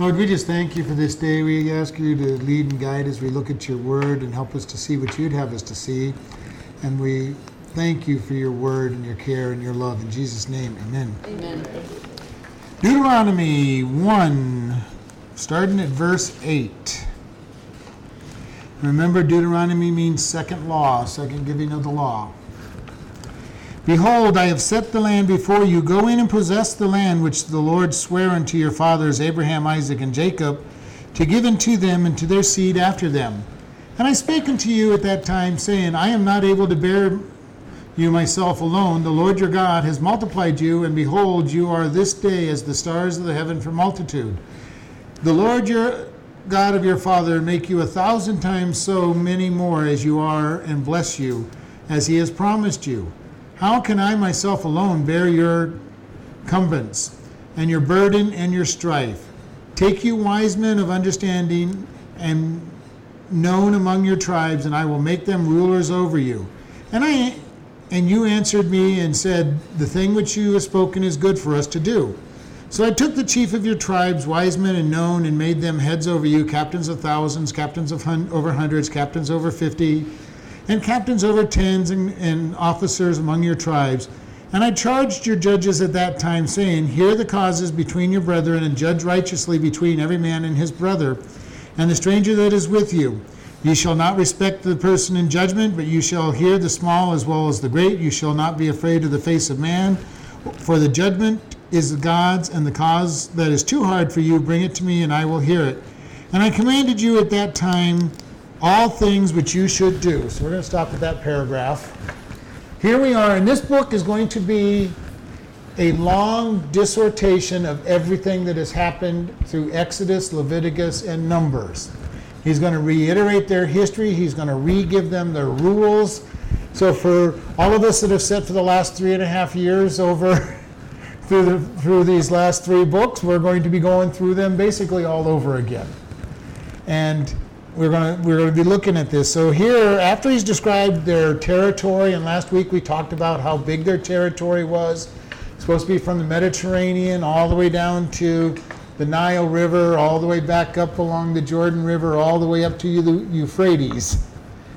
Lord, we just thank you for this day. We ask you to lead and guide as we look at your word and help us to see what you'd have us to see. And we thank you for your word and your care and your love. In Jesus' name, amen. Amen. Deuteronomy 1, starting at verse 8. Remember, Deuteronomy means second law, second giving of the law. Behold, I have set the land before you. Go in and possess the land which the Lord sware unto your fathers, Abraham, Isaac, and Jacob, to give unto them and to their seed after them. And I spake unto you at that time, saying, I am not able to bear you myself alone. The Lord your God has multiplied you, and behold, you are this day as the stars of the heaven for multitude. The Lord your God of your father make you a thousand times so many more as you are, and bless you, as he has promised you. How can I myself alone bear your cumbrance, and your burden and your strife? Take you wise men of understanding and known among your tribes, and I will make them rulers over you. And I and you answered me and said, The thing which you have spoken is good for us to do. So I took the chief of your tribes, wise men and known, and made them heads over you, captains of thousands, captains of hun- over hundreds, captains over fifty, and captains over tens, and, and officers among your tribes. And I charged your judges at that time, saying, Hear the causes between your brethren, and judge righteously between every man and his brother, and the stranger that is with you. You shall not respect the person in judgment, but you shall hear the small as well as the great. You shall not be afraid of the face of man, for the judgment is God's, and the cause that is too hard for you, bring it to me, and I will hear it. And I commanded you at that time all things which you should do. So we're going to stop at that paragraph. Here we are, and this book is going to be a long dissertation of everything that has happened through Exodus, Leviticus, and Numbers. He's going to reiterate their history, he's going to re give them their rules. So, for all of us that have sat for the last three and a half years over through, the, through these last three books, we're going to be going through them basically all over again. And we're going to we're going to be looking at this. So here, after he's described their territory, and last week we talked about how big their territory was. It's supposed to be from the Mediterranean all the way down to the Nile River, all the way back up along the Jordan River, all the way up to the Euphrates.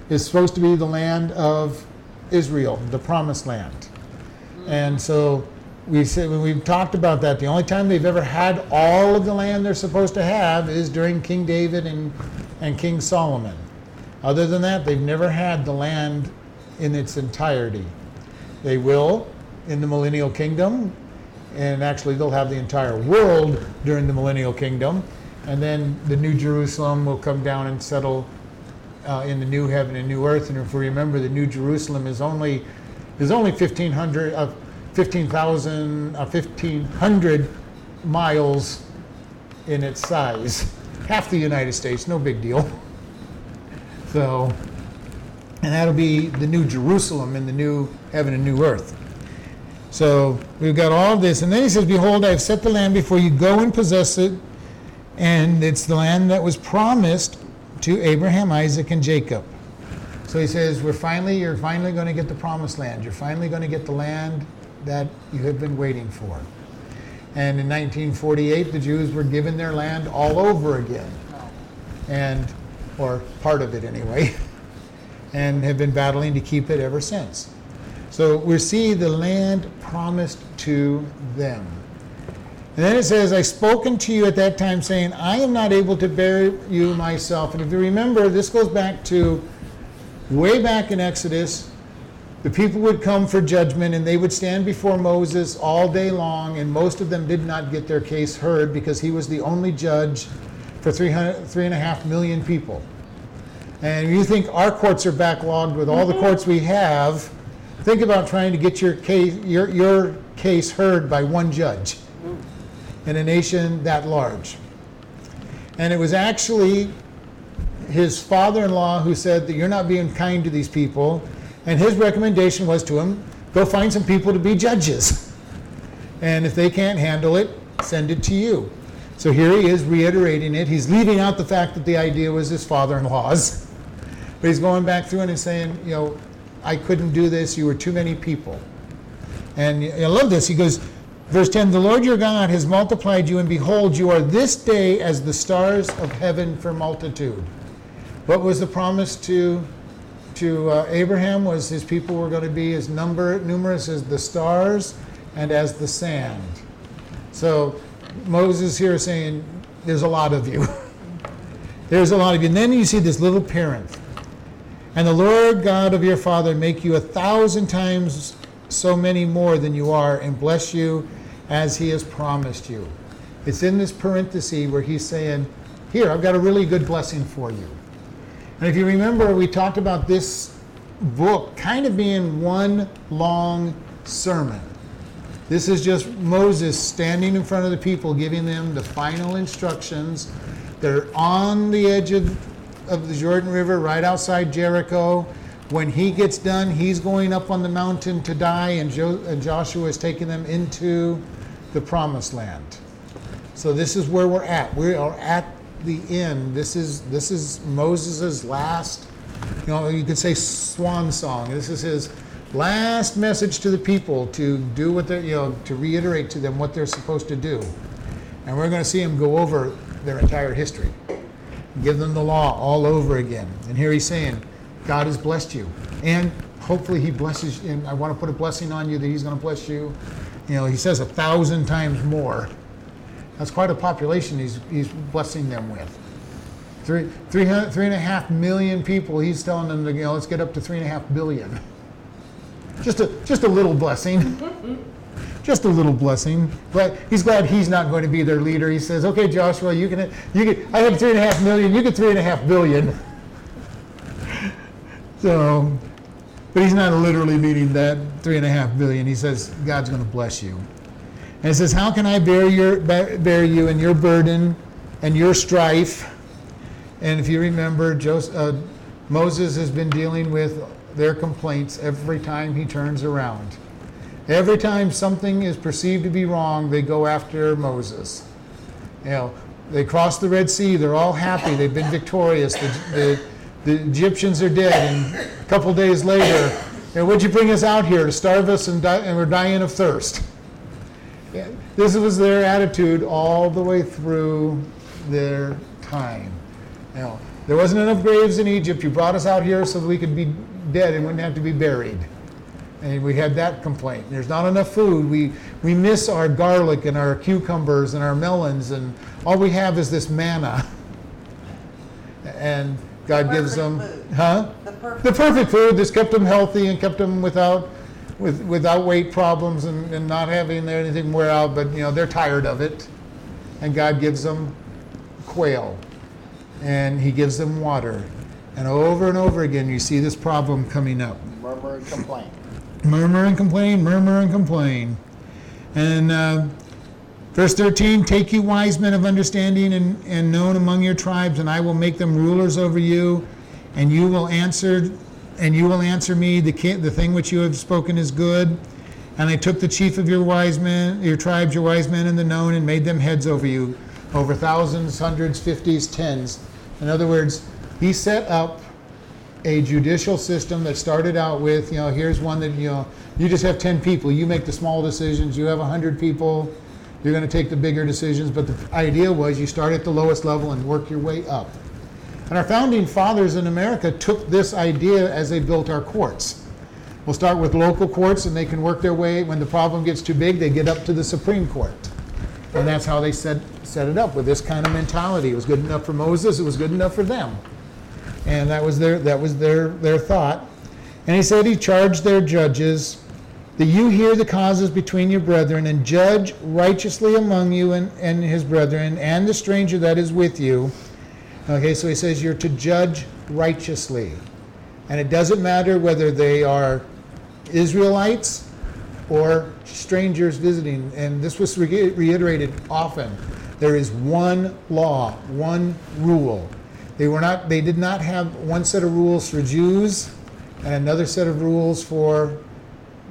Is supposed to be the land of Israel, the Promised Land. And so we said when we've talked about that, the only time they've ever had all of the land they're supposed to have is during King David and, and King Solomon. Other than that, they've never had the land in its entirety. They will in the millennial kingdom, and actually they'll have the entire world during the millennial kingdom, and then the New Jerusalem will come down and settle uh, in the new heaven and new earth. And if we remember, the New Jerusalem is only is only 1500 uh, 15,000 uh, 1500 miles in its size, half the United States, no big deal. So, and that'll be the New Jerusalem in the new heaven and new earth. So we've got all this, and then he says, "Behold, I have set the land before you. Go and possess it." And it's the land that was promised to Abraham, Isaac, and Jacob. So he says, We're finally, you're finally going to get the promised land. You're finally going to get the land that you have been waiting for. And in 1948, the Jews were given their land all over again. And, or part of it anyway, and have been battling to keep it ever since. So we see the land promised to them. And then it says, I spoken to you at that time, saying, I am not able to bear you myself. And if you remember, this goes back to way back in Exodus. The people would come for judgment and they would stand before Moses all day long, and most of them did not get their case heard because he was the only judge for three and a half million people. And you think our courts are backlogged with all the mm-hmm. courts we have, think about trying to get your case, your, your case heard by one judge mm. in a nation that large. And it was actually his father in law who said that you're not being kind to these people. And his recommendation was to him go find some people to be judges. And if they can't handle it, send it to you. So here he is reiterating it. He's leaving out the fact that the idea was his father in law's. But he's going back through and saying, you know, I couldn't do this. You were too many people. And I love this. He goes, Verse 10 The Lord your God has multiplied you, and behold, you are this day as the stars of heaven for multitude. What was the promise to, to uh, Abraham? Was his people were going to be as number, numerous as the stars and as the sand. So Moses here is saying, There's a lot of you. There's a lot of you. And then you see this little parent. And the Lord God of your father make you a thousand times so many more than you are, and bless you as he has promised you. It's in this parenthesis where he's saying, Here, I've got a really good blessing for you. And if you remember, we talked about this book kind of being one long sermon. This is just Moses standing in front of the people, giving them the final instructions. They're on the edge of, of the Jordan River, right outside Jericho. When he gets done, he's going up on the mountain to die, and, jo- and Joshua is taking them into the promised land. So this is where we're at. We are at the end. This is this is Moses' last, you know, you could say swan song. This is his last message to the people to do what they you know, to reiterate to them what they're supposed to do. And we're going to see him go over their entire history, give them the law all over again. And here he's saying, God has blessed you. And hopefully he blesses and I want to put a blessing on you that he's going to bless you. You know, he says a thousand times more. That's quite a population he's, he's blessing them with. Three, three, three and a half million people, he's telling them to, you know, let's get up to three and a half billion. Just a, just a little blessing. just a little blessing. But he's glad he's not going to be their leader. He says, okay, Joshua, you can, you can, I have three and a half million, you get three and a half billion. So, but he's not literally meaning that three and a half billion. He says, God's going to bless you. And it says, How can I bear, your, bear you and your burden and your strife? And if you remember, Joseph, uh, Moses has been dealing with their complaints every time he turns around. Every time something is perceived to be wrong, they go after Moses. You know, they cross the Red Sea, they're all happy, they've been victorious. The, the, the Egyptians are dead, and a couple days later, you know, what'd you bring us out here to starve us and, die, and we're dying of thirst? This was their attitude all the way through their time. Now, there wasn't enough graves in Egypt. You brought us out here so that we could be dead and wouldn't have to be buried. And we had that complaint. There's not enough food. We, we miss our garlic and our cucumbers and our melons, and all we have is this manna. And God The gives them, food. huh? The perfect. The perfect food that's kept them healthy and kept them without, with, without weight problems and, and not having anything wear out, but you know, they're tired of it. And God gives them quail and He gives them water. And over and over again, you see this problem coming up Murmur and complain. murmur and complain, murmur and complain. And uh, verse 13 Take you wise men of understanding and, and known among your tribes, and I will make them rulers over you, and you will answer. And you will answer me, the, the thing which you have spoken is good. And I took the chief of your wise men, your tribes, your wise men in the known, and made them heads over you, over thousands, hundreds, fifties, tens. In other words, he set up a judicial system that started out with, you know, here's one that, you know, you just have 10 people, you make the small decisions, you have 100 people, you're going to take the bigger decisions, but the idea was you start at the lowest level and work your way up. And our founding fathers in America took this idea as they built our courts. We'll start with local courts and they can work their way, when the problem gets too big, they get up to the Supreme Court. And that's how they set, set it up with this kind of mentality. It was good enough for Moses, it was good enough for them and that was their that was their their thought and he said he charged their judges that you hear the causes between your brethren and judge righteously among you and, and his brethren and the stranger that is with you okay so he says you're to judge righteously and it doesn't matter whether they are israelites or strangers visiting and this was re- reiterated often there is one law one rule they were not they did not have one set of rules for Jews and another set of rules for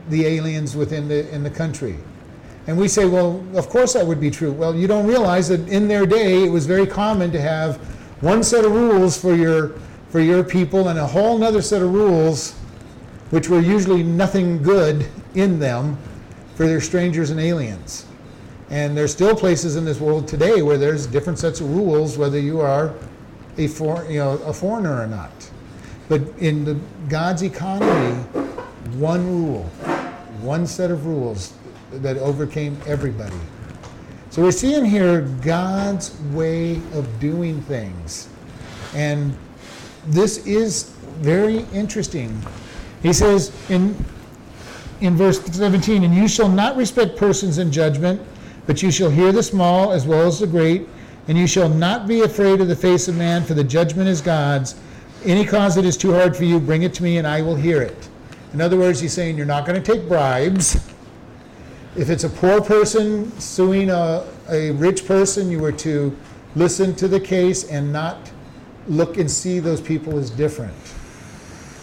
the aliens within the in the country. And we say, well, of course that would be true. Well, you don't realize that in their day it was very common to have one set of rules for your for your people and a whole other set of rules which were usually nothing good in them for their strangers and aliens. And there's still places in this world today where there's different sets of rules whether you are a for, you know a foreigner or not. But in the God's economy, one rule, one set of rules that overcame everybody. So we're seeing here God's way of doing things. And this is very interesting. He says in in verse 17, and you shall not respect persons in judgment, but you shall hear the small as well as the great, and you shall not be afraid of the face of man, for the judgment is God's. Any cause that is too hard for you, bring it to me, and I will hear it. In other words, he's saying you're not going to take bribes. If it's a poor person suing a, a rich person, you were to listen to the case and not look and see those people as different.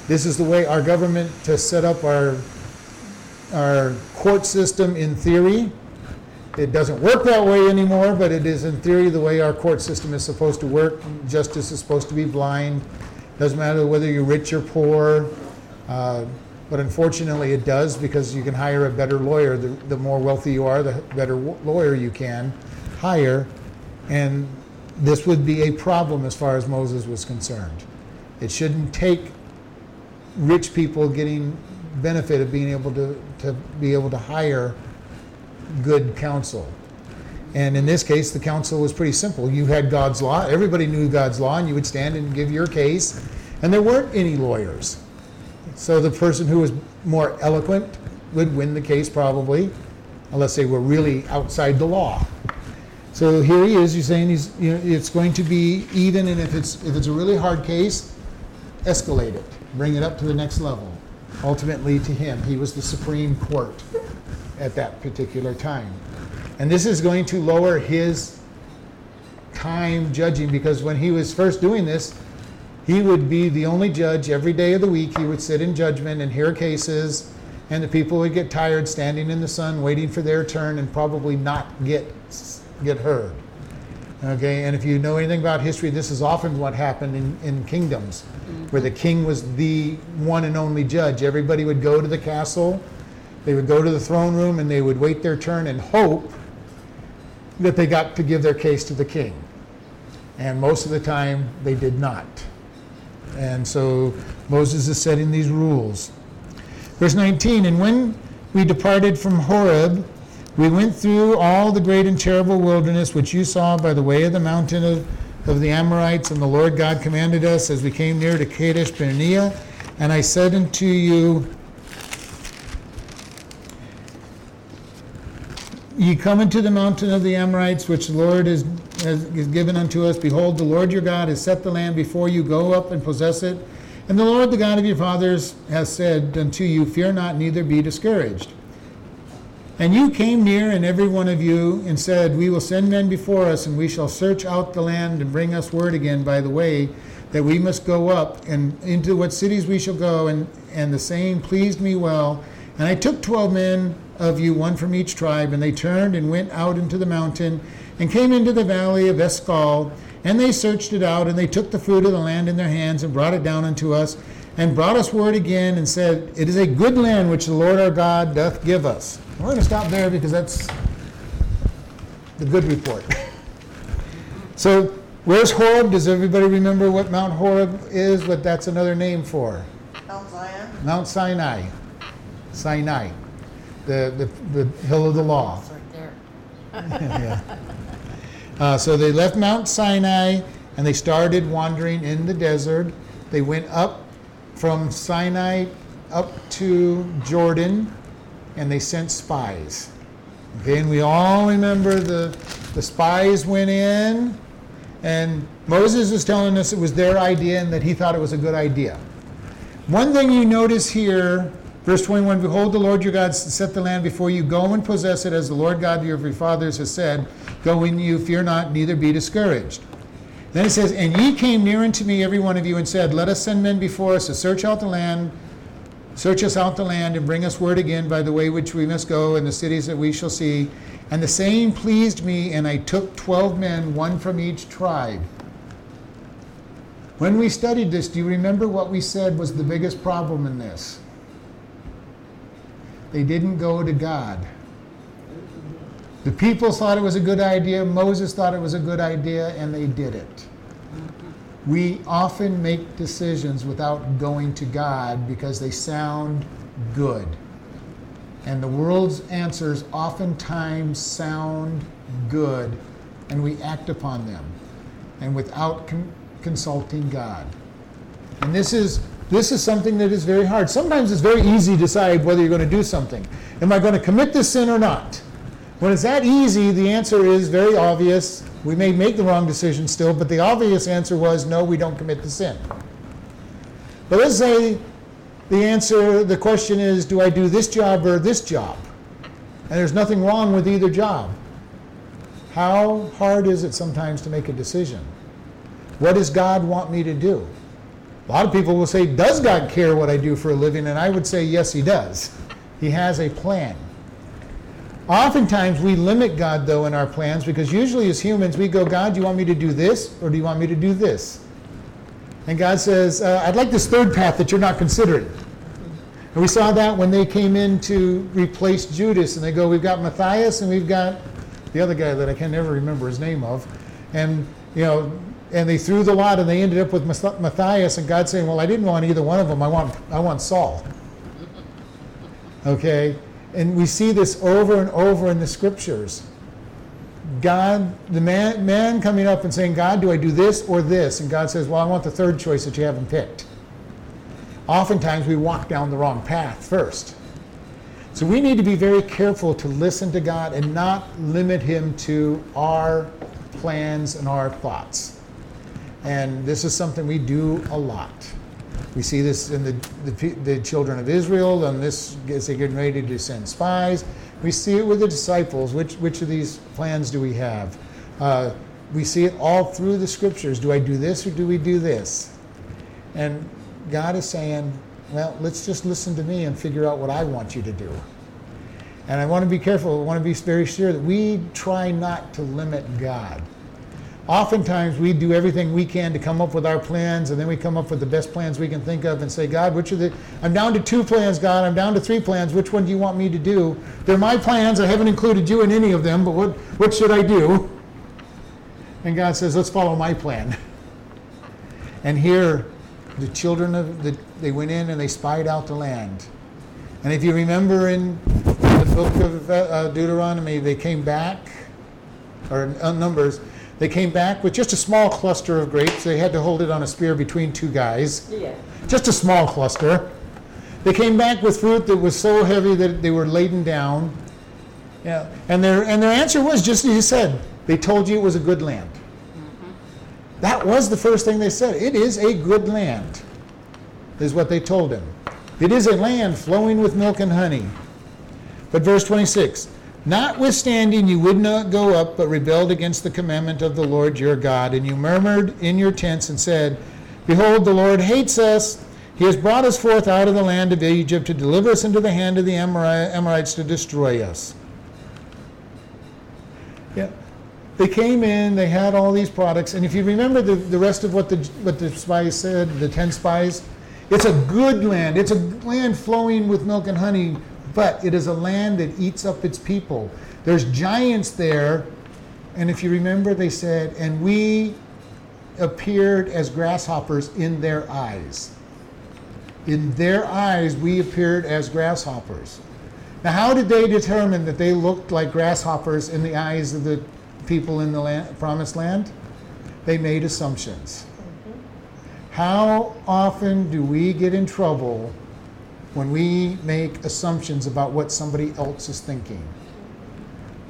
This is the way our government to set up our our court system in theory. It doesn't work that way anymore, but it is in theory the way our court system is supposed to work. Justice is supposed to be blind. Doesn't matter whether you're rich or poor. Uh, but unfortunately, it does because you can hire a better lawyer. The, the more wealthy you are, the better lawyer you can hire. And this would be a problem as far as Moses was concerned. It shouldn't take rich people getting benefit of being able to, to be able to hire good counsel. And in this case, the counsel was pretty simple. You had God's law, everybody knew God's law, and you would stand and give your case, and there weren't any lawyers. So the person who was more eloquent would win the case probably, unless they were really outside the law. So here he is. He's saying he's, you know, it's going to be even, and if it's if it's a really hard case, escalate it, bring it up to the next level ultimately to him. He was the Supreme Court at that particular time. And this is going to lower his time judging because when he was first doing this, he would be the only judge every day of the week. He would sit in judgment and hear cases, and the people would get tired standing in the sun waiting for their turn and probably not get, get heard. Okay, and if you know anything about history, this is often what happened in, in kingdoms, mm-hmm. where the king was the one and only judge. Everybody would go to the castle, they would go to the throne room, and they would wait their turn and hope that they got to give their case to the king. And most of the time, they did not. And so Moses is setting these rules. Verse 19 And when we departed from Horeb, we went through all the great and terrible wilderness which you saw by the way of the mountain of, of the Amorites, and the Lord God commanded us as we came near to Kadesh Barnea. And I said unto you, Ye come into the mountain of the Amorites, which the Lord is, has, is given unto us. Behold, the Lord your God has set the land before you. Go up and possess it. And the Lord, the God of your fathers, has said unto you, Fear not, neither be discouraged. And you came near, and every one of you, and said, We will send men before us, and we shall search out the land and bring us word again by the way that we must go up, and into what cities we shall go. And, and the saying pleased me well. And I took twelve men of you, one from each tribe, and they turned and went out into the mountain, and came into the valley of Eshcol. And they searched it out, and they took the fruit of the land in their hands, and brought it down unto us, and brought us word again, and said, It is a good land which the Lord our God doth give us. We're going to stop there because that's the good report. so, where's Horeb? Does everybody remember what Mount Horeb is? What that's another name for? Mount Zion. Mount Sinai. Sinai. The, the, the hill of the law. It's right there. yeah. Uh, so they left Mount Sinai and they started wandering in the desert. They went up from Sinai up to Jordan and they sent spies. Okay, and we all remember the, the spies went in, and Moses was telling us it was their idea and that he thought it was a good idea. One thing you notice here, verse 21 Behold, the Lord your God set the land before you. Go and possess it as the Lord God of your fathers has said. Go in you, fear not, neither be discouraged. Then it says, And ye came near unto me, every one of you, and said, Let us send men before us to search out the land Search us out the land and bring us word again by the way which we must go and the cities that we shall see. And the saying pleased me, and I took twelve men, one from each tribe. When we studied this, do you remember what we said was the biggest problem in this? They didn't go to God. The people thought it was a good idea, Moses thought it was a good idea, and they did it. We often make decisions without going to God because they sound good. And the world's answers oftentimes sound good, and we act upon them, and without con- consulting God. And this is this is something that is very hard. Sometimes it's very easy to decide whether you're going to do something. Am I going to commit this sin or not? When it's that easy, the answer is very obvious. We may make the wrong decision still, but the obvious answer was no, we don't commit the sin. But let's say the answer, the question is, do I do this job or this job? And there's nothing wrong with either job. How hard is it sometimes to make a decision? What does God want me to do? A lot of people will say, Does God care what I do for a living? And I would say, Yes, He does. He has a plan. Oftentimes we limit God, though, in our plans because usually as humans we go, God, do you want me to do this or do you want me to do this? And God says, uh, I'd like this third path that you're not considering. And we saw that when they came in to replace Judas, and they go, We've got Matthias and we've got the other guy that I can never remember his name of. And, you know, and they threw the lot and they ended up with Matthias, and God saying, Well, I didn't want either one of them. I want, I want Saul. Okay? And we see this over and over in the scriptures. God, the man, man coming up and saying, God, do I do this or this? And God says, Well, I want the third choice that you haven't picked. Oftentimes we walk down the wrong path first. So we need to be very careful to listen to God and not limit Him to our plans and our thoughts. And this is something we do a lot. We see this in the, the, the children of Israel, and this as they're getting ready to send spies. We see it with the disciples. Which, which of these plans do we have? Uh, we see it all through the scriptures. Do I do this or do we do this? And God is saying, well, let's just listen to me and figure out what I want you to do. And I want to be careful, I want to be very sure that we try not to limit God oftentimes we do everything we can to come up with our plans and then we come up with the best plans we can think of and say god which are the i'm down to two plans god. I'm down to three plans. Which one do you want me to do? They're my plans. I haven't included you in any of them but what, what should i do? And god says let's follow my plan. And here the children of the they went in and they spied out the land. And if you remember in the book of uh, deuteronomy they came back or uh, numbers they came back with just a small cluster of grapes. They had to hold it on a spear between two guys. Yeah. Just a small cluster. They came back with fruit that was so heavy that they were laden down. Yeah. And their and their answer was just as you said. They told you it was a good land. Mm-hmm. That was the first thing they said. It is a good land, is what they told him. It is a land flowing with milk and honey. But verse 26 Notwithstanding, you would not go up, but rebelled against the commandment of the Lord your God, and you murmured in your tents and said, Behold, the Lord hates us. He has brought us forth out of the land of Egypt to deliver us into the hand of the Amorites to destroy us. Yeah. They came in, they had all these products, and if you remember the, the rest of what the, what the spies said, the 10 spies, it's a good land. It's a land flowing with milk and honey, but it is a land that eats up its people. There's giants there, and if you remember, they said, and we appeared as grasshoppers in their eyes. In their eyes, we appeared as grasshoppers. Now, how did they determine that they looked like grasshoppers in the eyes of the people in the land, promised land? They made assumptions. Mm-hmm. How often do we get in trouble when we make assumptions about what somebody else is thinking.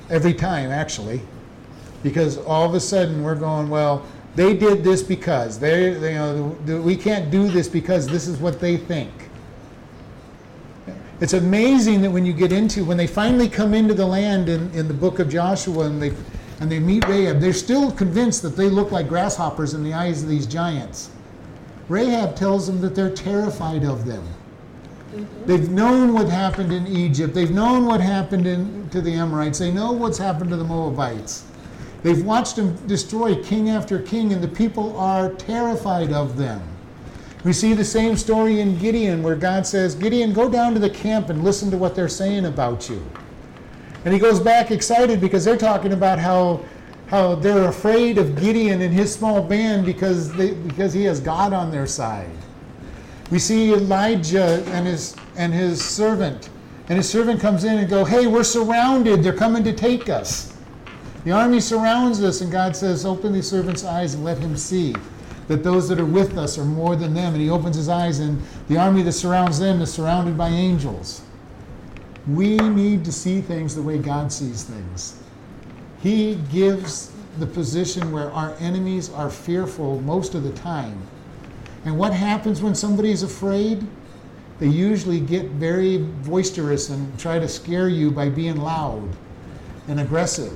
Every time, actually. Because all of a sudden we're going, well, they did this because they, they you know, we can't do this because this is what they think. It's amazing that when you get into, when they finally come into the land in, in the book of Joshua and they, and they meet Rahab, they're still convinced that they look like grasshoppers in the eyes of these giants. Rahab tells them that they're terrified of them. They've known what happened in Egypt. They've known what happened in, to the Amorites. They know what's happened to the Moabites. They've watched them destroy king after king, and the people are terrified of them. We see the same story in Gideon, where God says, Gideon, go down to the camp and listen to what they're saying about you. And he goes back excited because they're talking about how how they're afraid of Gideon and his small band because they because he has God on their side. We see Elijah and his and his servant. And his servant comes in and go, "Hey, we're surrounded. They're coming to take us." The army surrounds us and God says, "Open the servant's eyes and let him see." that those that are with us are more than them. And he opens his eyes, and the army that surrounds them is surrounded by angels. We need to see things the way God sees things. He gives the position where our enemies are fearful most of the time. And what happens when somebody is afraid? They usually get very boisterous and try to scare you by being loud and aggressive.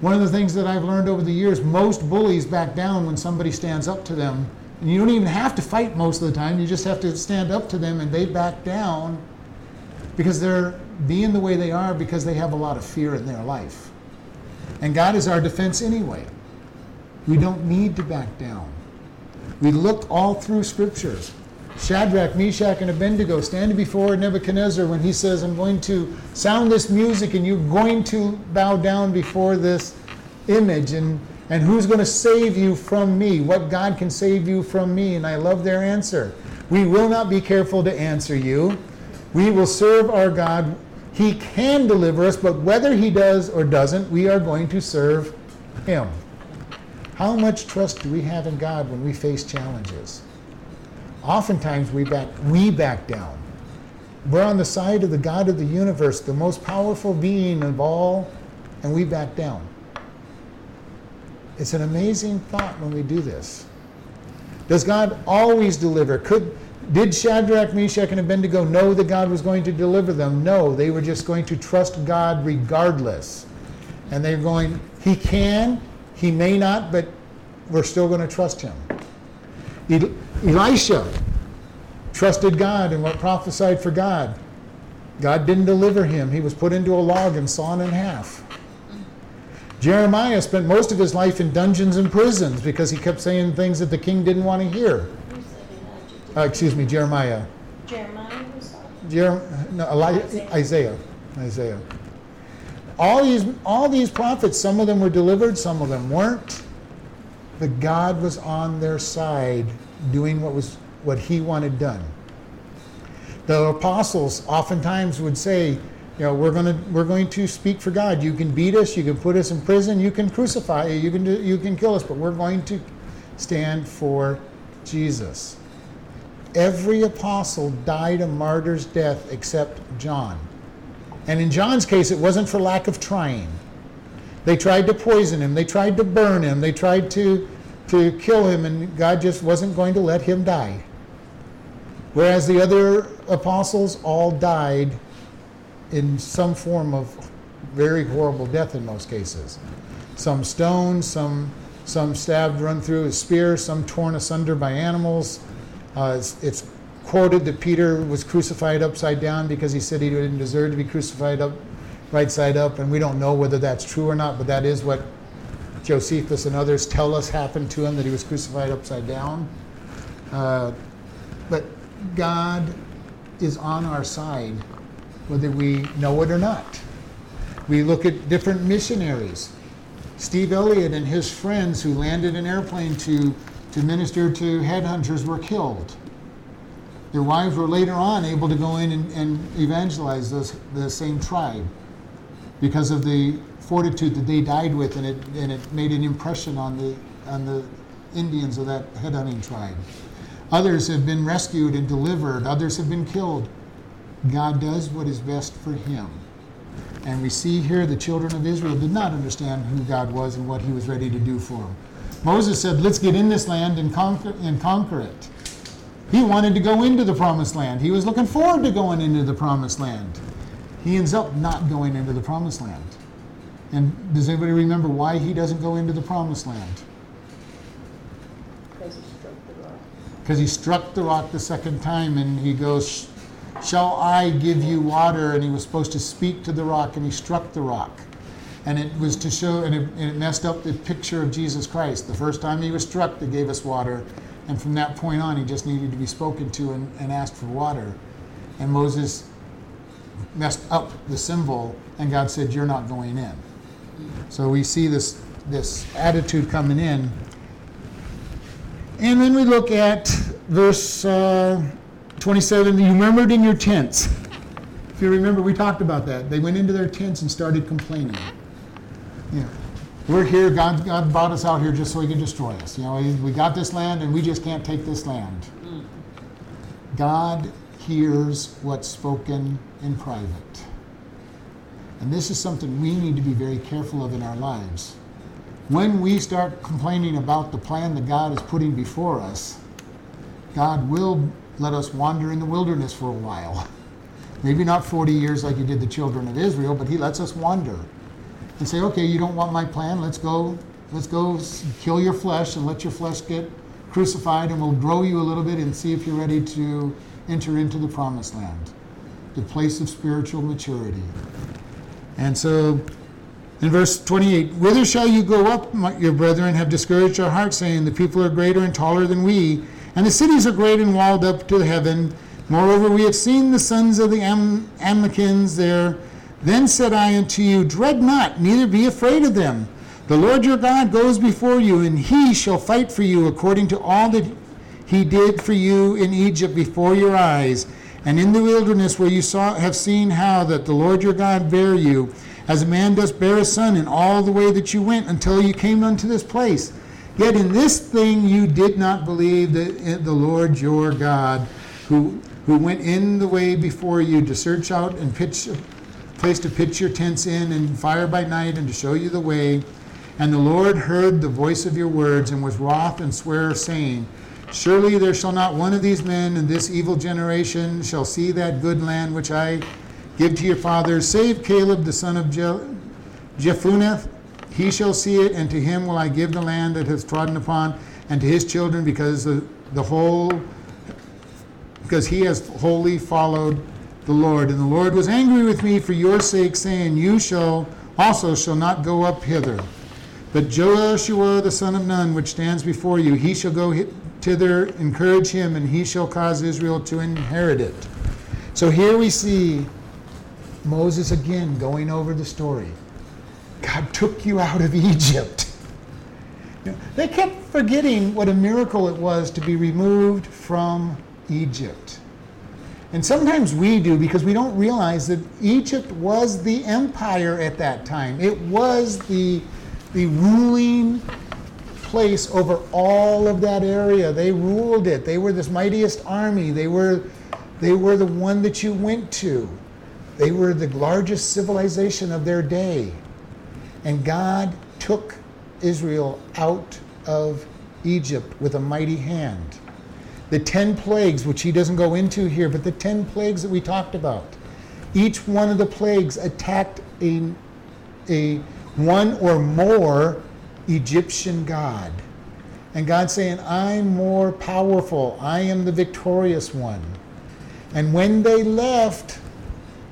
One of the things that I've learned over the years, most bullies back down when somebody stands up to them. And you don't even have to fight most of the time, you just have to stand up to them and they back down because they're being the way they are because they have a lot of fear in their life. And God is our defense anyway. We don't need to back down. We look all through scriptures. Shadrach, Meshach, and Abednego standing before Nebuchadnezzar when he says, I'm going to sound this music and you're going to bow down before this image. And, and who's going to save you from me? What God can save you from me? And I love their answer. We will not be careful to answer you. We will serve our God. He can deliver us, but whether he does or doesn't, we are going to serve him. How much trust do we have in God when we face challenges? oftentimes we back, we back down. We're on the side of the God of the universe, the most powerful being of all, and we back down. It's an amazing thought when we do this. Does God always deliver? Could did Shadrach, Meshach, and Abednego know that God was going to deliver them? No, they were just going to trust God regardless. And they're going, He can, He may not, but we're still going to trust Him. Elisha trusted God and what prophesied for God. God didn't deliver him. He was put into a log and sawn in half. Jeremiah spent most of his life in dungeons and prisons because he kept saying things that the king didn't want to hear. Uh, excuse me, Jeremiah. Jeremiah was Jer- no, Eli- Isaiah. Isaiah. All these, all these prophets, some of them were delivered, some of them weren't but God was on their side doing what was what he wanted done. The apostles oftentimes would say, you know, we're going to we're going to speak for God. You can beat us, you can put us in prison, you can crucify, you can do, you can kill us, but we're going to stand for Jesus. Every apostle died a martyr's death except John. And in John's case, it wasn't for lack of trying. They tried to poison him, they tried to burn him, they tried to, to kill him, and God just wasn't going to let him die. Whereas the other apostles all died in some form of very horrible death in most cases. Some stoned, some, some stabbed, run through with spears, some torn asunder by animals. Uh, it's, it's quoted that Peter was crucified upside down because he said he didn't deserve to be crucified up right side up, and we don't know whether that's true or not, but that is what Josephus and others tell us happened to him, that he was crucified upside down. Uh, but God is on our side, whether we know it or not. We look at different missionaries. Steve Elliott and his friends who landed an airplane to, to minister to headhunters were killed. Their wives were later on able to go in and, and evangelize those, the same tribe because of the fortitude that they died with, and it, and it made an impression on the, on the Indians of that headhunting tribe. Others have been rescued and delivered, others have been killed. God does what is best for him. And we see here the children of Israel did not understand who God was and what he was ready to do for them. Moses said, Let's get in this land and conquer, and conquer it. He wanted to go into the promised land. He was looking forward to going into the promised land he ends up not going into the promised land. And does anybody remember why he doesn't go into the promised land? Because he struck the rock. Because he struck the rock the second time and he goes, Shall I give you water? And he was supposed to speak to the rock and he struck the rock. And it was to show, and it, and it messed up the picture of Jesus Christ. The first time he was struck, they gave us water. And from that point on, he just needed to be spoken to and, and asked for water. And Moses messed up the symbol, and God said, You're not going in. So we see this, this attitude coming in. And then we look at verse uh, 27 You murmured in your tents. If you remember, we talked about that. They went into their tents and started complaining. Yeah. We're here, God, God brought us out here just so He can destroy us. You know, we- got this land and we just can't take this land. God hears what's spoken in private. And this is something we need to be very careful of in our lives. When we start complaining about the plan that God is putting before us, God will let us wander in the wilderness for a while. Maybe not 40 years like He did the children of Israel, but He lets us wander and say, okay, you don't want my plan, let's go, let's go kill your flesh and let your flesh get crucified, and we'll grow you a little bit and see if you're ready to enter into the promised land, the place of spiritual maturity. And so in verse 28, whither shall you go up, my, your brethren have discouraged our hearts, saying, The people are greater and taller than we, and the cities are great and walled up to heaven. Moreover, we have seen the sons of the Am- there. Then said I unto you, Dread not, neither be afraid of them. The Lord your God goes before you, and he shall fight for you according to all that he did for you in Egypt before your eyes, and in the wilderness where you saw have seen how that the Lord your God bare you, as a man does bear a son, in all the way that you went until you came unto this place. Yet in this thing you did not believe in the Lord your God, who who went in the way before you to search out and pitch place to pitch your tents in, and fire by night, and to show you the way. And the Lord heard the voice of your words, and was wroth and sware, saying, Surely there shall not one of these men in this evil generation shall see that good land which I give to your fathers, save Caleb the son of Je- Jephunneh. He shall see it, and to him will I give the land that has trodden upon, and to his children, because the, the whole because he has wholly followed the Lord. And the Lord was angry with me for your sake, saying, You shall also shall not go up hither. But Joshua the son of Nun, which stands before you, he shall go thither, encourage him, and he shall cause Israel to inherit it. So here we see Moses again going over the story. God took you out of Egypt. You know, They kept forgetting what a miracle it was to be removed from Egypt. And sometimes we do because we don't realize that Egypt was the empire at that time. It was the, the ruling place over all of that area. They ruled it. They were this mightiest army. They were, they were the one that you went to. They were the largest civilization of their day. And God took Israel out of Egypt with a mighty hand. The 10 plagues, which he doesn't go into here, but the 10 plagues that we talked about, each one of the plagues attacked a, a one or more Egyptian god. And God saying, I'm more powerful. I am the victorious one. And when they left,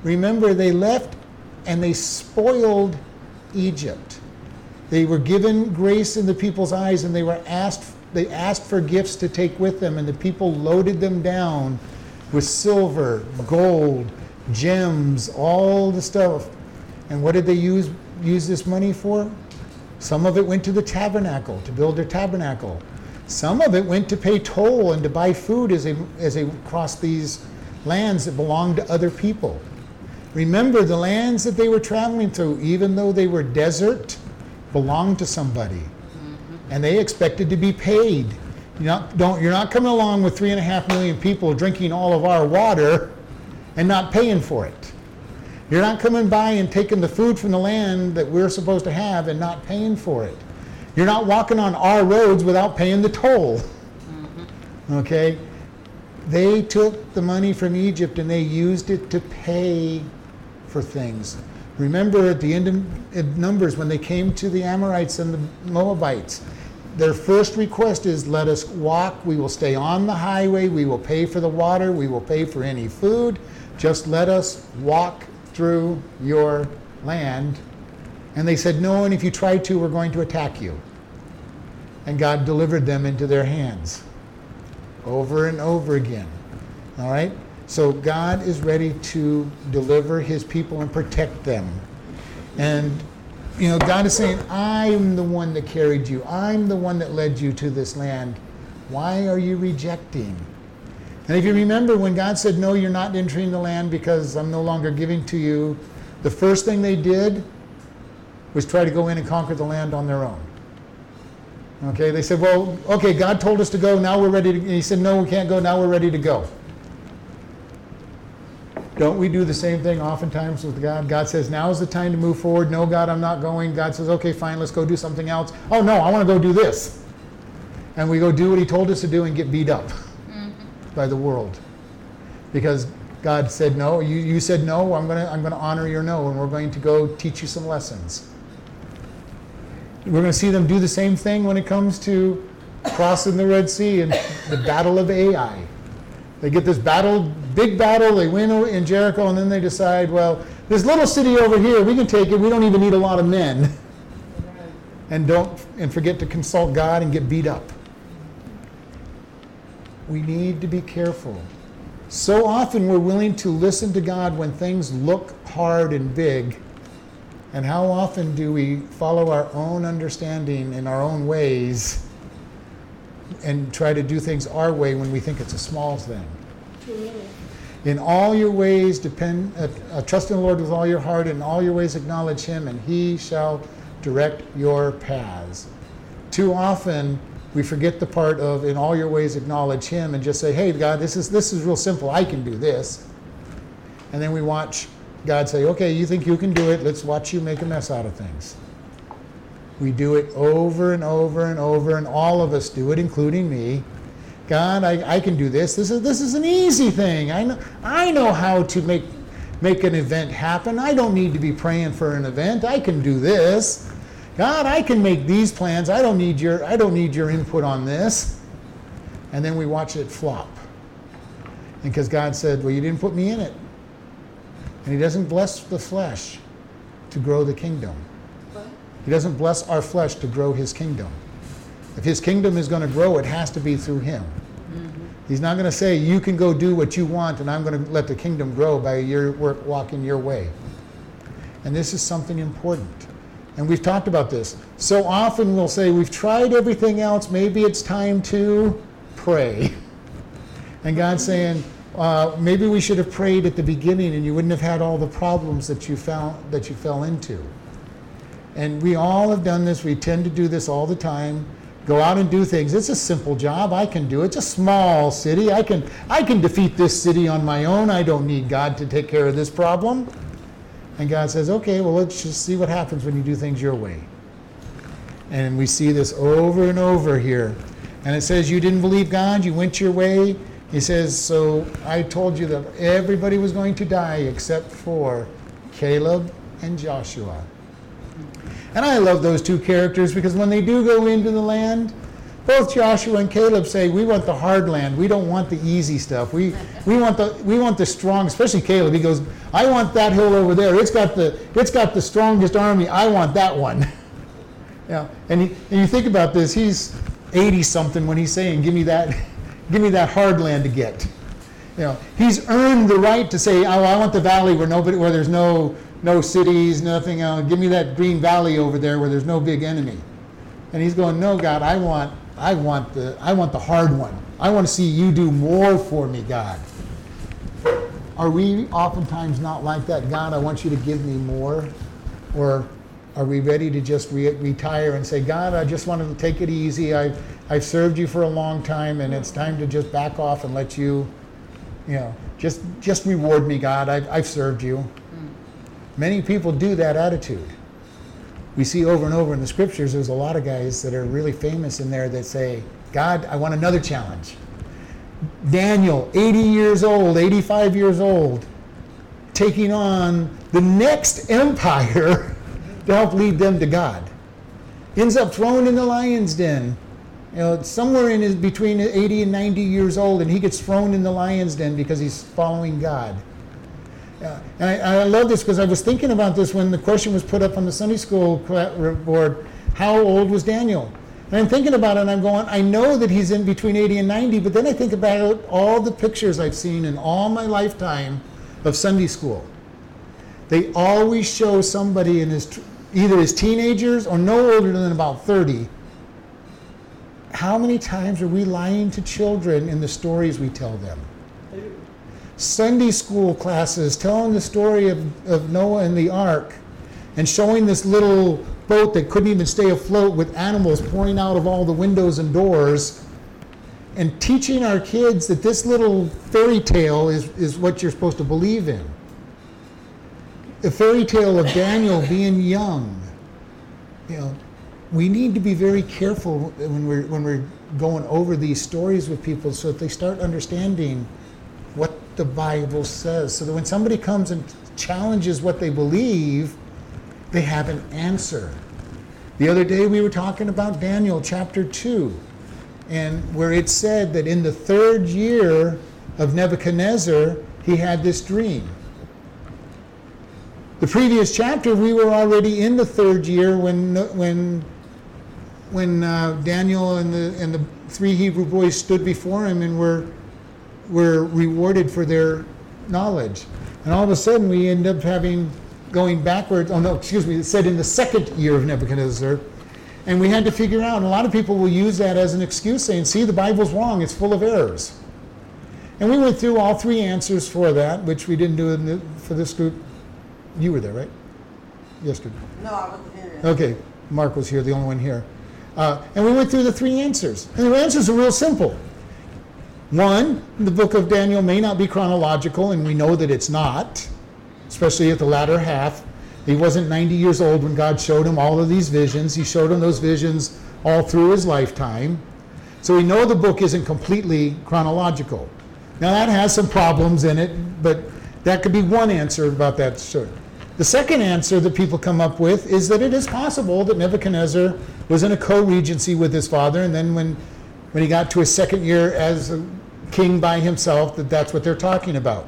remember, they left and they spoiled Egypt. They were given grace in the people's eyes and they were asked they asked for gifts to take with them and the people loaded them down with silver, gold, gems, all the stuff. And what did they use use this money for? Some of it went to the tabernacle to build their tabernacle. Some of it went to pay toll and to buy food as they as they crossed these lands that belonged to other people. Remember, the lands that they were traveling through, even though they were desert, belonged to somebody. And they expected to be paid. You're not, don't, you're not coming along with three and a half million people drinking all of our water and not paying for it. You're not coming by and taking the food from the land that we're supposed to have and not paying for it. You're not walking on our roads without paying the toll. Mm-hmm. Okay? They took the money from Egypt and they used it to pay for things. Remember at the end of Numbers when they came to the Amorites and the Moabites, their first request is let us walk. We will stay on the highway. We will pay for the water. We will pay for any food. Just let us walk through your land. And they said, No, and if you try to, we're going to attack you. And God delivered them into their hands over and over again. All right? So God is ready to deliver his people and protect them. And, you know, God is saying, I'm the one that carried you, I'm the one that led you to this land. Why are you rejecting? And if you remember when God said, No, you're not entering the land because I'm no longer giving to you, the first thing they did was try to go in and conquer the land on their own. Okay, they said, Well, okay, God told us to go, now we're ready to. He said, No, we can't go, now we're ready to go. Don't we do the same thing oftentimes with God? God says, Now is the time to move forward. No, God, I'm not going. God says, Okay, fine, let's go do something else. Oh, no, I want to go do this. And we go do what He told us to do and get beat up mm-hmm. by the world. Because God said no, you, you said no, I'm going to I'm going to honor your no, and we're going to go teach you some lessons. We're going to see them do the same thing when it comes to crossing the Red Sea and the Battle of Ai. They get this battle, big battle, they win in Jericho, and then they decide, well, this little city over here, we can take it, we don't even need a lot of men. And don't and forget to consult God and get beat up. We need to be careful. So often we're willing to listen to God when things look hard and big. And how often do we follow our own understanding in our own ways and try to do things our way when we think it's a small thing? In all your ways, depend, uh, uh, trust in the Lord with all your heart, and in all your ways acknowledge Him, and He shall direct your paths. Too often, we forget the part of in all your ways acknowledge him and just say hey god this is this is real simple. I can do this. And then we watch god say okay you think you can do it. Let's watch you make a mess out of things we do it over and over and over and all of us do it including me god i, I can do this this is this is an easy thing i know i know how to make make an event happen i don't need to be praying for an event i can do this God, I can make these plans. I don't need your I don't need your input on this. And then we watch it flop. And because God said, Well, you didn't put me in it. And He doesn't bless the flesh to grow the kingdom. He doesn't bless our flesh to grow His kingdom. If His kingdom is going to grow, it has to be through Him. Mm-hmm. He's not going to say, You can go do what you want, and I'm going to let the kingdom grow by your work walking your way. And this is something important. And we've talked about this. So often we'll say, We've tried everything else, maybe it's time to pray. And God's saying, uh, maybe we should have prayed at the beginning and you wouldn't have had all the problems that you found that you fell into. And we all have done this. We tend to do this all the time. Go out and do things. It's a simple job. I can do it. It's a small city. I can I can defeat this city on my own. I don't need God to take care of this problem. And God says, okay, well, let's just see what happens when you do things your way. And we see this over and over here. And it says, you didn't believe God, you went your way. He says, so I told you that everybody was going to die except for Caleb and Joshua. And I love those two characters because when they do go into the land, both Joshua and Caleb say, "We want the hard land. We don't want the easy stuff. We we want the we want the strong." Especially Caleb. He goes, "I want that hill over there. It's got the it's got the strongest army. I want that one." yeah, and, he, and you think about this. He's eighty something when he's saying, "Give me that, give me that hard land to get." You know, he's earned the right to say, "Oh, I want the valley where nobody, where there's no no cities, nothing. Uh, give me that green valley over there where there's no big enemy." And he's going, "No, God, I want I want the I want the hard one. I want to see you do more for me, God. Are we oftentimes not like that? God, I want you to give me more. Or are we ready to just re- retire and say, God, I just wanted to take it easy. I've, I've served you for a long time and it's time to just back off and let you, you know, just, just reward me, God. I've, I've served you. Many people do that attitude we see over and over in the scriptures, there's a lot of guys that are really famous in there that say, God, I want another challenge. Daniel, 80 years old, 85 years old, taking on the next empire to help lead them to God. Ends up thrown in the lion's den. You know, somewhere in his, between 80 and 90 years old, and he gets thrown in the lion's den because he's following God. Yeah. And I, I love this because I was thinking about this when the question was put up on the Sunday school board how old was Daniel? And I'm thinking about it and I'm going, I know that he's in between 80 and 90, but then I think about all the pictures I've seen in all my lifetime of Sunday school. They always show somebody in his either his teenagers or no older than about 30. How many times are we lying to children in the stories we tell them? Sunday school classes telling the story of, of Noah and the ark and showing this little boat that couldn't even stay afloat with animals pouring out of all the windows and doors and teaching our kids that this little fairy tale is, is what you're supposed to believe in the fairy tale of Daniel being young. You know, we need to be very careful when we're when we're going over these stories with people so that they start understanding the Bible says. So that when somebody comes and challenges what they believe, they have an answer. The other day we were talking about Daniel chapter 2, and where it said that in the third year of Nebuchadnezzar, he had this dream. The previous chapter, we were already in the third year when, when, when uh, Daniel and the, and the three Hebrew boys stood before him and were, were rewarded for their knowledge. And all of a sudden, we end up having going backwards. Oh, no, excuse me, it said in the second year of Nebuchadnezzar. And we had to figure out, and a lot of people will use that as an excuse, saying, see, the Bible's wrong, it's full of errors. And we went through all three answers for that, which we didn't do the, for this group you were there, right? Yesterday. No, I wasn't here. Okay, Mark was here, the only one here. Uh, and we went through the three answers. And the answers are real simple. One, the book of Daniel may not be chronological, and we know that it's not, especially at the latter half. He wasn't 90 years old when God showed him all of these visions. He showed him those visions all through his lifetime. So we know the book isn't completely chronological. Now, that has some problems in it, but that could be one answer about that story. The second answer that people come up with is that it is possible that Nebuchadnezzar was in a co-regency with his father, and then when, when he got to his second year as a king by himself, that that's what they're talking about.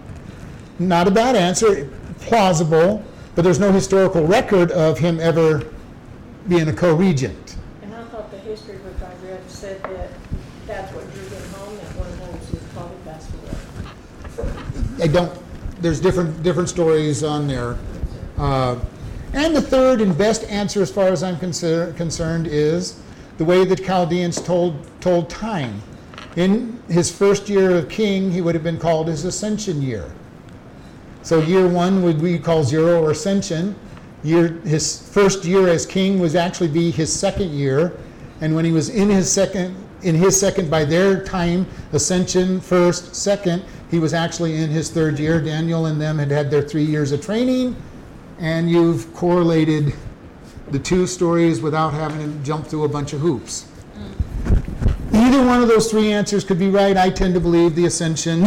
Not a bad answer, plausible, but there's no historical record of him ever being a co-regent. And I thought the history book I read said that that's what drew him home, that one of those his father passed away. I don't, there's different, different stories on there. Uh, and the third and best answer, as far as I'm consider, concerned, is the way that Chaldeans told, told time. In his first year of king, he would have been called his ascension year. So year one would we call zero or ascension. Year, his first year as king was actually be his second year, and when he was in his second, in his second by their time, ascension first, second, he was actually in his third year. Daniel and them had had their three years of training, and you've correlated the two stories without having to jump through a bunch of hoops. Either one of those three answers could be right. I tend to believe the ascension,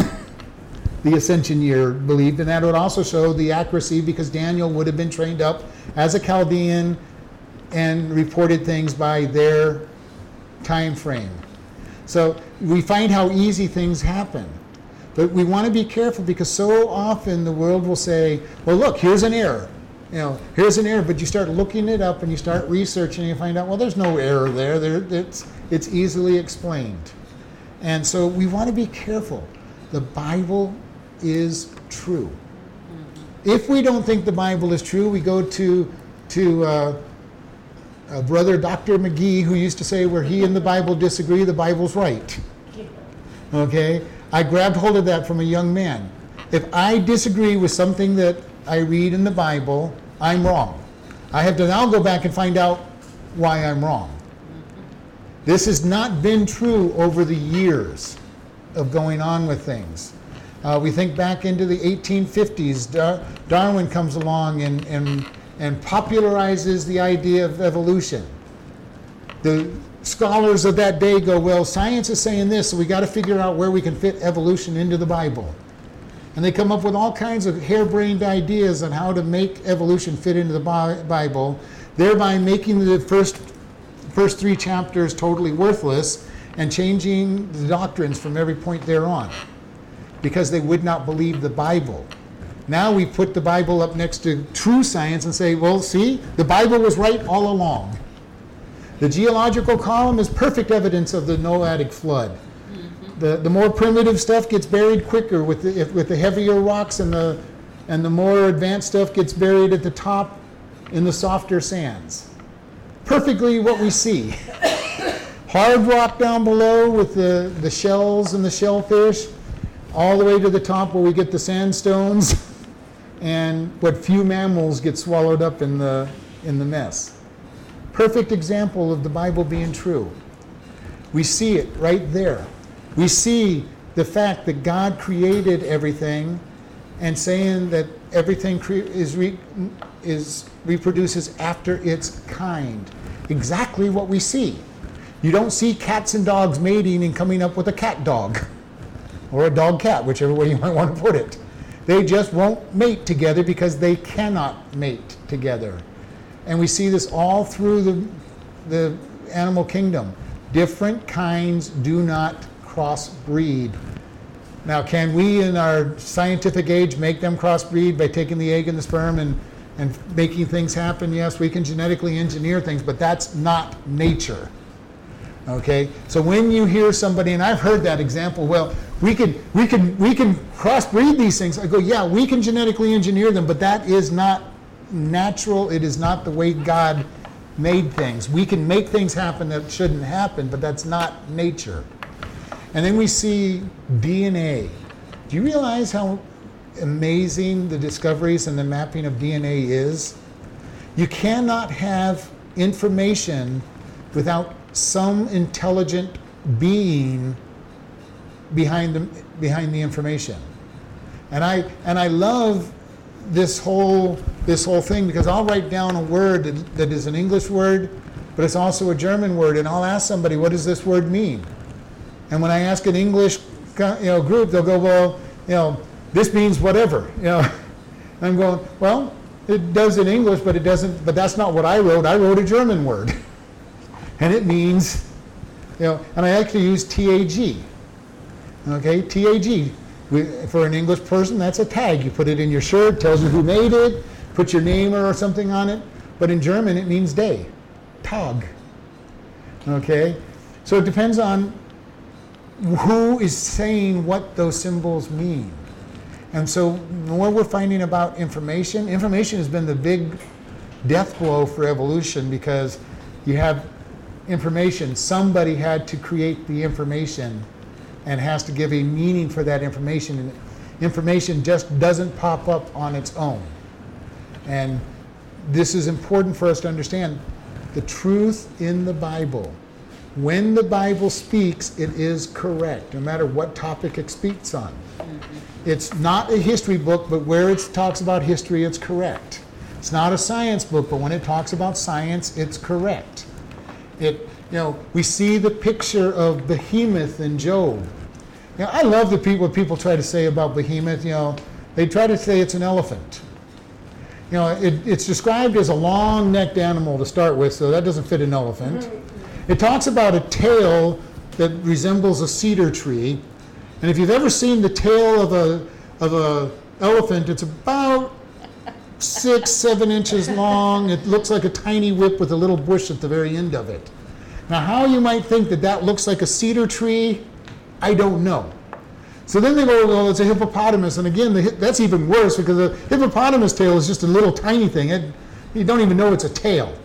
the ascension year believed, and that would also show the accuracy because Daniel would have been trained up as a Chaldean and reported things by their time frame. So we find how easy things happen. But we want to be careful because so often the world will say, well, look, here's an error. You know, here's an error, but you start looking it up and you start researching and you find out, well, there's no error there. there it's, it's easily explained. And so we want to be careful. The Bible is true. If we don't think the Bible is true, we go to, to uh, brother Dr. McGee, who used to say, where he and the Bible disagree, the Bible's right. Okay? I grabbed hold of that from a young man. If I disagree with something that I read in the Bible, I'm wrong. I have to now go back and find out why I'm wrong. This has not been true over the years of going on with things. Uh, we think back into the 1850s, Dar- Darwin comes along and, and, and popularizes the idea of evolution. The scholars of that day go, well, science is saying this, so we got to figure out where we can fit evolution into the Bible. And they come up with all kinds of harebrained ideas on how to make evolution fit into the Bible, thereby making the first, first three chapters totally worthless and changing the doctrines from every point thereon because they would not believe the Bible. Now we put the Bible up next to true science and say, well, see, the Bible was right all along. The geological column is perfect evidence of the Noahic flood. The, the more primitive stuff gets buried quicker with the, if- with the heavier rocks, and the, and the more advanced stuff gets buried at the top in the softer sands. Perfectly what we see. Hard rock down below with the, the shells and the shellfish, all the way to the top where we get the sandstones, and what few mammals get swallowed up in the, in the mess. Perfect example of the Bible being true. We see it right there. We see the fact that God created everything and saying that everything cre- is, re- is reproduces after its kind. Exactly what we see. You don't see cats and dogs mating and coming up with a cat dog or a dog cat, whichever way you might want to put it. They just won't mate together because they cannot mate together. And we see this all through the, the animal kingdom. Different kinds do not crossbreed. Now, can we in our scientific age make them crossbreed by taking the egg and the sperm and, and making things happen? Yes, we can genetically engineer things, but that's not nature. Okay? So when you hear somebody, and I've heard that example, well, we can we can we can crossbreed these things. I go, yeah, we can genetically engineer them, but that is not natural. It is not the way God made things. We can make things happen that shouldn't happen, but that's not nature. And then we see DNA. Do you realize how amazing the discoveries and the mapping of DNA is? You cannot have information without some intelligent being behind the, behind the information. And I, and I love this whole, this whole thing because I'll write down a word that, that is an English word, but it's also a German word, and I'll ask somebody, what does this word mean? And when I ask an English you know, group, they'll go, well, you know, this means whatever. You know, I'm going, well, it does in English, but it doesn't. But that's not what I wrote. I wrote a German word, and it means, you know, and I actually use TAG. Okay, TAG. We, for an English person, that's a tag. You put it in your shirt, tells you who made it, put your name or something on it. But in German, it means day. Tag. Okay, so it depends on who is saying what those symbols mean. And so more we're finding about information, information has been the big death blow for evolution because you have information. Somebody had to create the information and has to give a meaning for that information. And information just doesn't pop up on its own. And this is important for us to understand the truth in the Bible. When the Bible speaks, it is correct, no matter what topic it speaks on. Mm-hmm. It's not a history book, but where it talks about history, it's correct. It's not a science book, but when it talks about science, it's correct. It, you know, we see the picture of Behemoth in Job. You know, I love the people what people try to say about Behemoth. You know, they try to say it's an elephant. You know, it, it's described as a long-necked animal to start with, so that doesn't fit an elephant. It talks about a tail that resembles a cedar tree, and if you've ever seen the tail of a of a elephant, it's about six, seven inches long. It looks like a tiny whip with a little bush at the very end of it. Now, how you might think that that looks like a cedar tree, I don't know. So then they go, well, it's a hippopotamus, and again, the, that's even worse because the hippopotamus tail is just a little tiny thing. It, you don't even know it's a tail.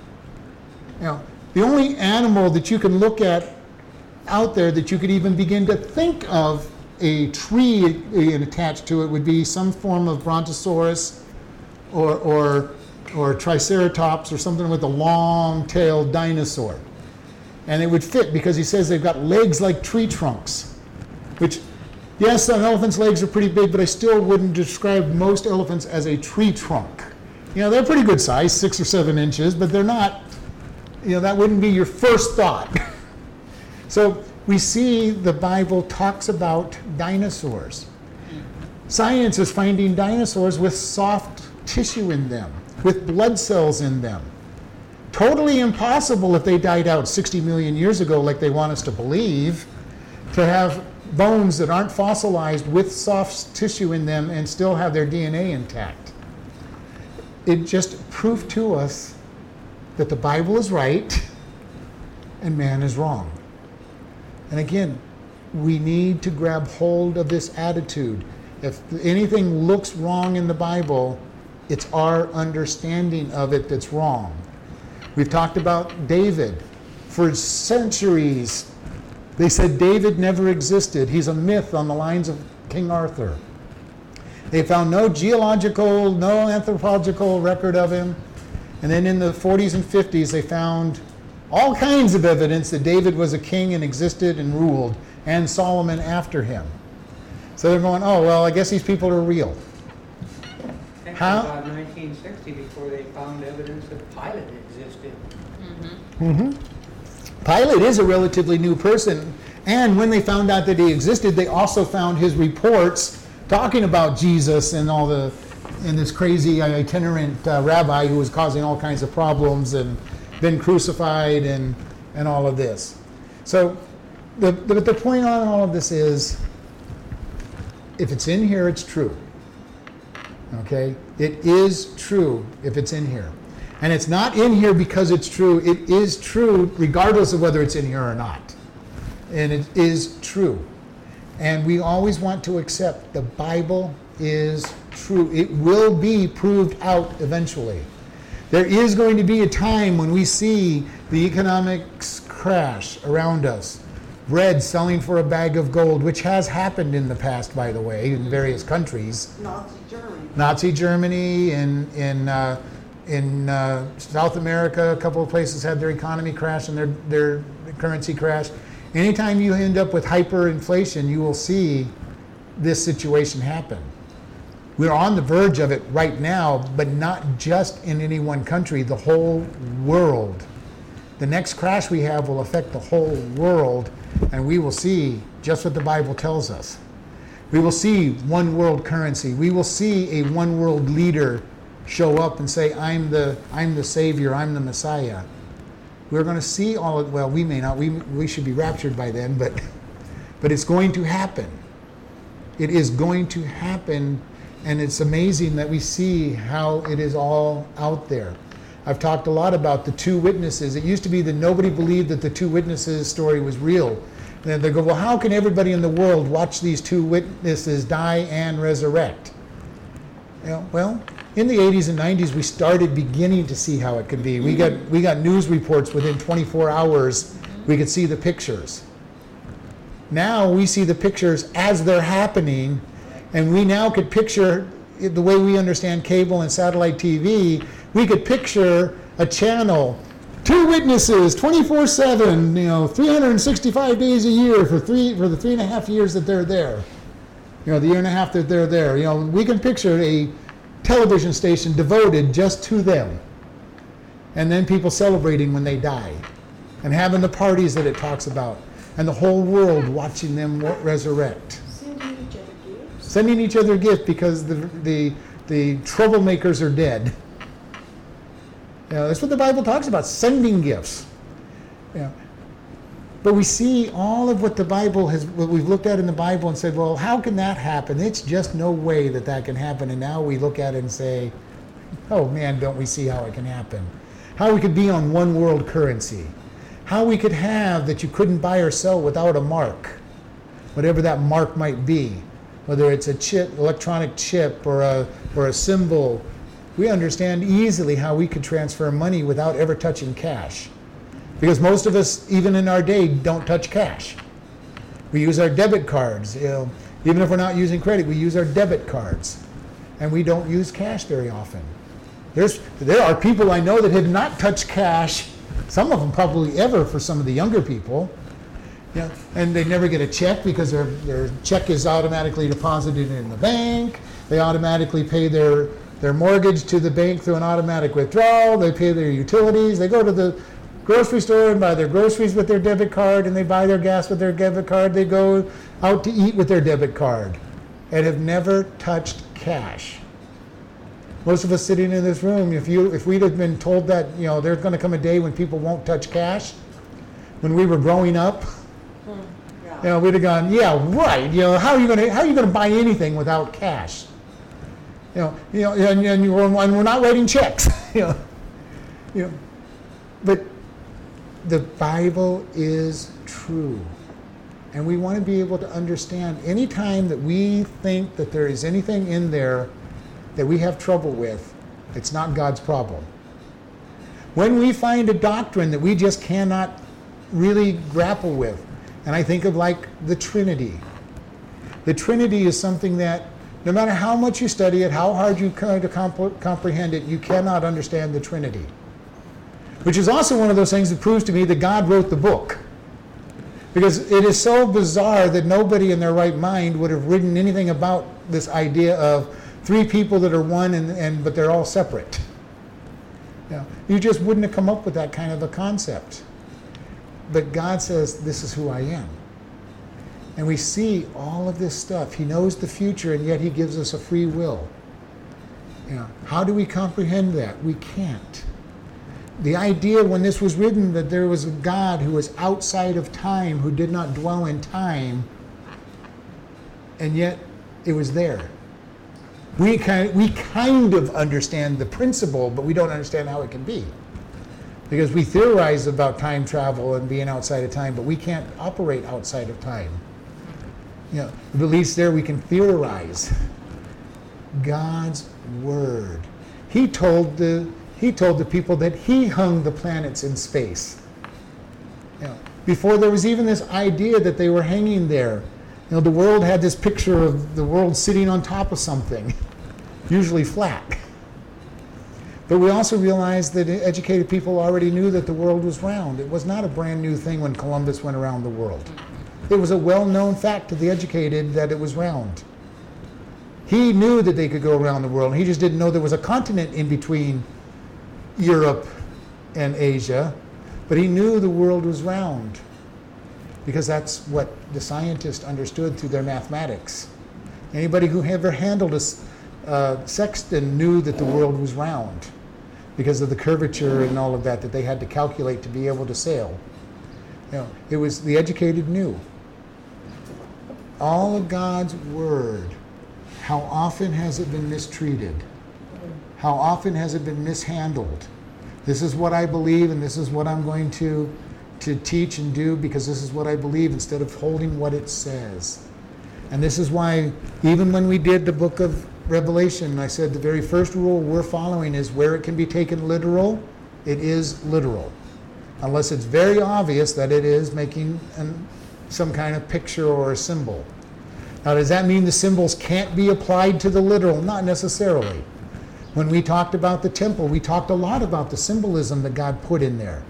You know, the only animal that you can look at out there that you could even begin to think of a tree attached to it would be some form of brontosaurus or, or, or triceratops or something with a long-tailed dinosaur. And it would fit because he says they've got legs like tree trunks, which, yes, an elephant's legs are pretty big, but I still wouldn't describe most elephants as a tree trunk. You know, they're pretty good size, six or seven inches, but they're not, you know, that wouldn't be your first thought. So we see the Bible talks about dinosaurs. Science is finding dinosaurs with soft tissue in them, with blood cells in them. Totally impossible if they died out 60 million years ago, like they want us to believe, to have bones that aren't fossilized with soft tissue in them and still have their DNA intact. It just proved to us that the Bible is right and man is wrong. And again, we need to grab hold of this attitude. If anything looks wrong in the Bible, it's our understanding of it that's wrong. We've talked about David. For centuries, they said David never existed. He's a myth on the lines of King Arthur. They found no geological, no anthropological record of him. And then in the 40s and 50s, they found all kinds of evidence that David was a king and existed and ruled, and Solomon after him. So they're going, oh, well, I guess these people are real. Think How- about 1960 before they found evidence that Pilate existed. Mm-hmm. Pilate is a relatively new person, and when they found out that he existed, they also found his reports talking about Jesus and all the and this crazy itinerant uh, rabbi who was causing all kinds of problems and been crucified and and all of this. So, the the, the point on all of this is, if it's in here, it's true. Okay, it is true if it's in here. And it's not in here because it's true. It is true regardless of whether it's in here or not. And it is true. And we always want to accept the Bible is true. It will be proved out eventually. There is going to be a time when we see the economics crash around us. Bread selling for a bag of gold, which has happened in the past, by the way, in various countries. Nazi Germany. Nazi Germany, in in uh, in uh, South America, a couple of places had their economy crash and their their currency crash. Anytime you end up with hyperinflation, you will see this situation happen. We're on the verge of it right now, but not just in any one country, the whole world. The next crash we have will affect the whole world, and we will see just what the Bible tells us. We will see one world currency. We will see a one world leader show up and say, I'm the, I'm the Savior, I'm the Messiah. We're going to see all of, well, we may not, we, we should be raptured by then, but, but it's going to happen. It is going to happen, and it's amazing that we see how it is all out there. I've talked a lot about the two witnesses. It used to be that nobody believed that the two witnesses story was real. And they go, well, how can everybody in the world watch these two witnesses die and resurrect? You know, well, in the 80s and 90s, we started beginning to see how it could be. We got we got news reports within 24 hours. We could see the pictures. Now we see the pictures as they're happening, and we now could picture the way we understand cable and satellite TV. We could picture a channel, two witnesses, 24/7, you know, 365 days a year for three for the three and a half years that they're there. You know, the year and a half that they're there. You know, we can picture a television station devoted just to them, and then people celebrating when they die, and having the parties that it talks about, and the whole world watching them resurrect Sending each other gifts. Sending each other gifts because the, the, the troublemakers are dead. You know, that's what the Bible talks about, sending gifts. You know, but we see all of what the Bible has, what we've looked at in the Bible and said, well, how can that happen? It's just no way that that can happen. And now we look at it and say, oh man, don't we see how it can happen? How we could be on one world currency. How we could have that you couldn't buy or sell without a mark, whatever that mark might be, whether it's a chip, electronic chip or a, or a symbol. We understand easily how we could transfer money without ever touching cash. Because most of us, even in our day, don't touch cash. We use our debit cards. You know, even if we're not using credit, we use our debit cards, and we don't use cash very often. There's there are people I know that have not touched cash. Some of them probably ever for some of the younger people. Know, and they never get a check because their their check is automatically deposited in the bank. They automatically pay their their mortgage to the bank through an automatic withdrawal. They pay their utilities. They go to the grocery store and buy their groceries with their debit card, and they buy their gas with their debit card. They go out to eat with their debit card, and have never touched cash. Most of us sitting in this room, if you if we'd have been told that you know there's going to come a day when people won't touch cash, when we were growing up, Yeah. You know, we'd have gone, yeah, right. You know, how are you going to how are you going to buy anything without cash? You know, you know, and, and, you, and we're not writing checks. You know, you know, but the Bible is true. And we want to be able to understand anytime that we think that there is anything in there that we have trouble with, it's not God's problem. When we find a doctrine that we just cannot really grapple with, and I think of like the Trinity. The Trinity is something that no matter how much you study it, how hard you try to comp- comprehend it, you cannot understand the Trinity. Which is also one of those things that proves to me that God wrote the book. Because it is so bizarre that nobody in their right mind would have written anything about this idea of three people that are one and, and but they're all separate. You, know, you just wouldn't have come up with that kind of a concept. But God says, This is who I am. And we see all of this stuff. He knows the future, and yet He gives us a free will. You know, how do we comprehend that? We can't the idea when this was written that there was a God who was outside of time, who did not dwell in time, and yet it was there. We kind, we kind of understand the principle, but we don't understand how it can be. Because we theorize about time travel and being outside of time, but we can't operate outside of time. You know, at least there we can theorize. God's Word. He told the he told the people that he hung the planets in space. You know, before there was even this idea that they were hanging there, you know, the world had this picture of the world sitting on top of something, usually flat. But we also realized that educated people already knew that the world was round. It was not a brand new thing when Columbus went around the world. It was a well known fact to the educated that it was round. He knew that they could go around the world. He just didn't know there was a continent in between Europe and Asia, but he knew the world was round because that's what the scientists understood through their mathematics. Anybody who ever handled a uh, sextant knew that the world was round because of the curvature and all of that that they had to calculate to be able to sail. You know, it was the educated knew. All of God's word, how often has it been mistreated? How often has it been mishandled? This is what I believe, and this is what I'm going to, to teach and do because this is what I believe instead of holding what it says. And this is why, even when we did the book of Revelation, I said the very first rule we're following is where it can be taken literal, it is literal. Unless it's very obvious that it is making an, some kind of picture or a symbol. Now, does that mean the symbols can't be applied to the literal? Not necessarily. When we talked about the temple, we talked a lot about the symbolism that God put in there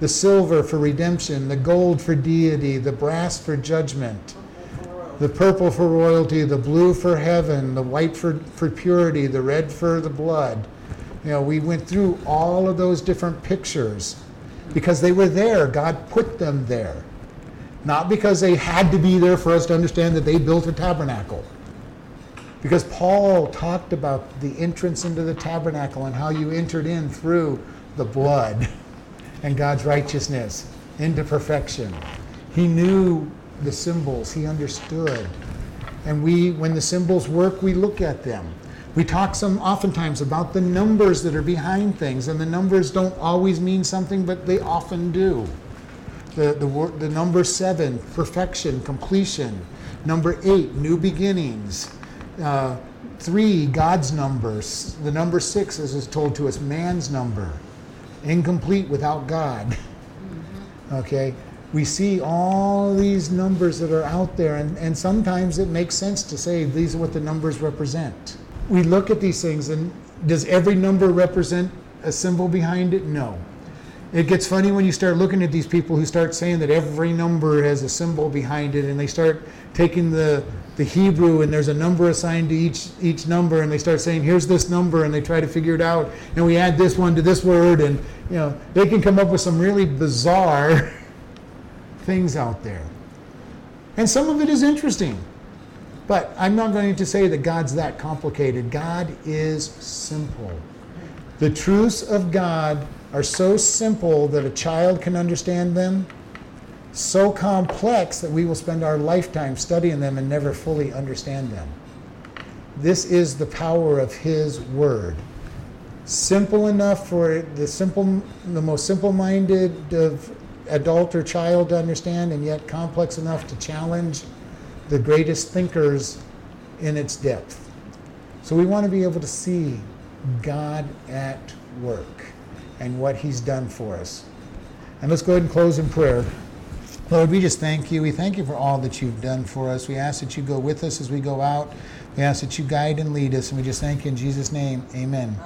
the silver for redemption, the gold for deity, the brass for judgment, the purple for royalty, the blue for heaven, the white for, for purity, the red for the blood. You know, we went through all of those different pictures because they were there. God put them there. Not because they had to be there for us to understand that they built a tabernacle. Because Paul talked about the entrance into the tabernacle and how you entered in through the blood and God's righteousness into perfection. He knew the symbols, he understood. And we, when the symbols work, we look at them. We talk some oftentimes about the numbers that are behind things, and the numbers don't always mean something, but they often do. The, the, the number seven, perfection, completion. Number eight, new beginnings. Uh, three, God's numbers. The number six, as is told to us, man's number. Incomplete without God. Okay? We see all these numbers that are out there, and, and sometimes it makes sense to say these are what the numbers represent. We look at these things, and does every number represent a symbol behind it? No. It gets funny when you start looking at these people who start saying that every number has a symbol behind it, and they start taking the the Hebrew and there's a number assigned to each each number and they start saying here's this number and they try to figure it out and we add this one to this word and you know they can come up with some really bizarre things out there. And some of it is interesting. But I'm not going to say that God's that complicated. God is simple. The truths of God are so simple that a child can understand them so complex that we will spend our lifetime studying them and never fully understand them. This is the power of His Word. Simple enough for the simple, the most simple-minded of adult or child to understand, and yet complex enough to challenge the greatest thinkers in its depth. So we want to be able to see God at work and what He's done for us. And let's go ahead and close in prayer. Lord, we just thank you. We thank you for all that you've done for us. We ask that you go with us as we go out. We ask that you guide and lead us, and we just thank you in Jesus' name. Amen.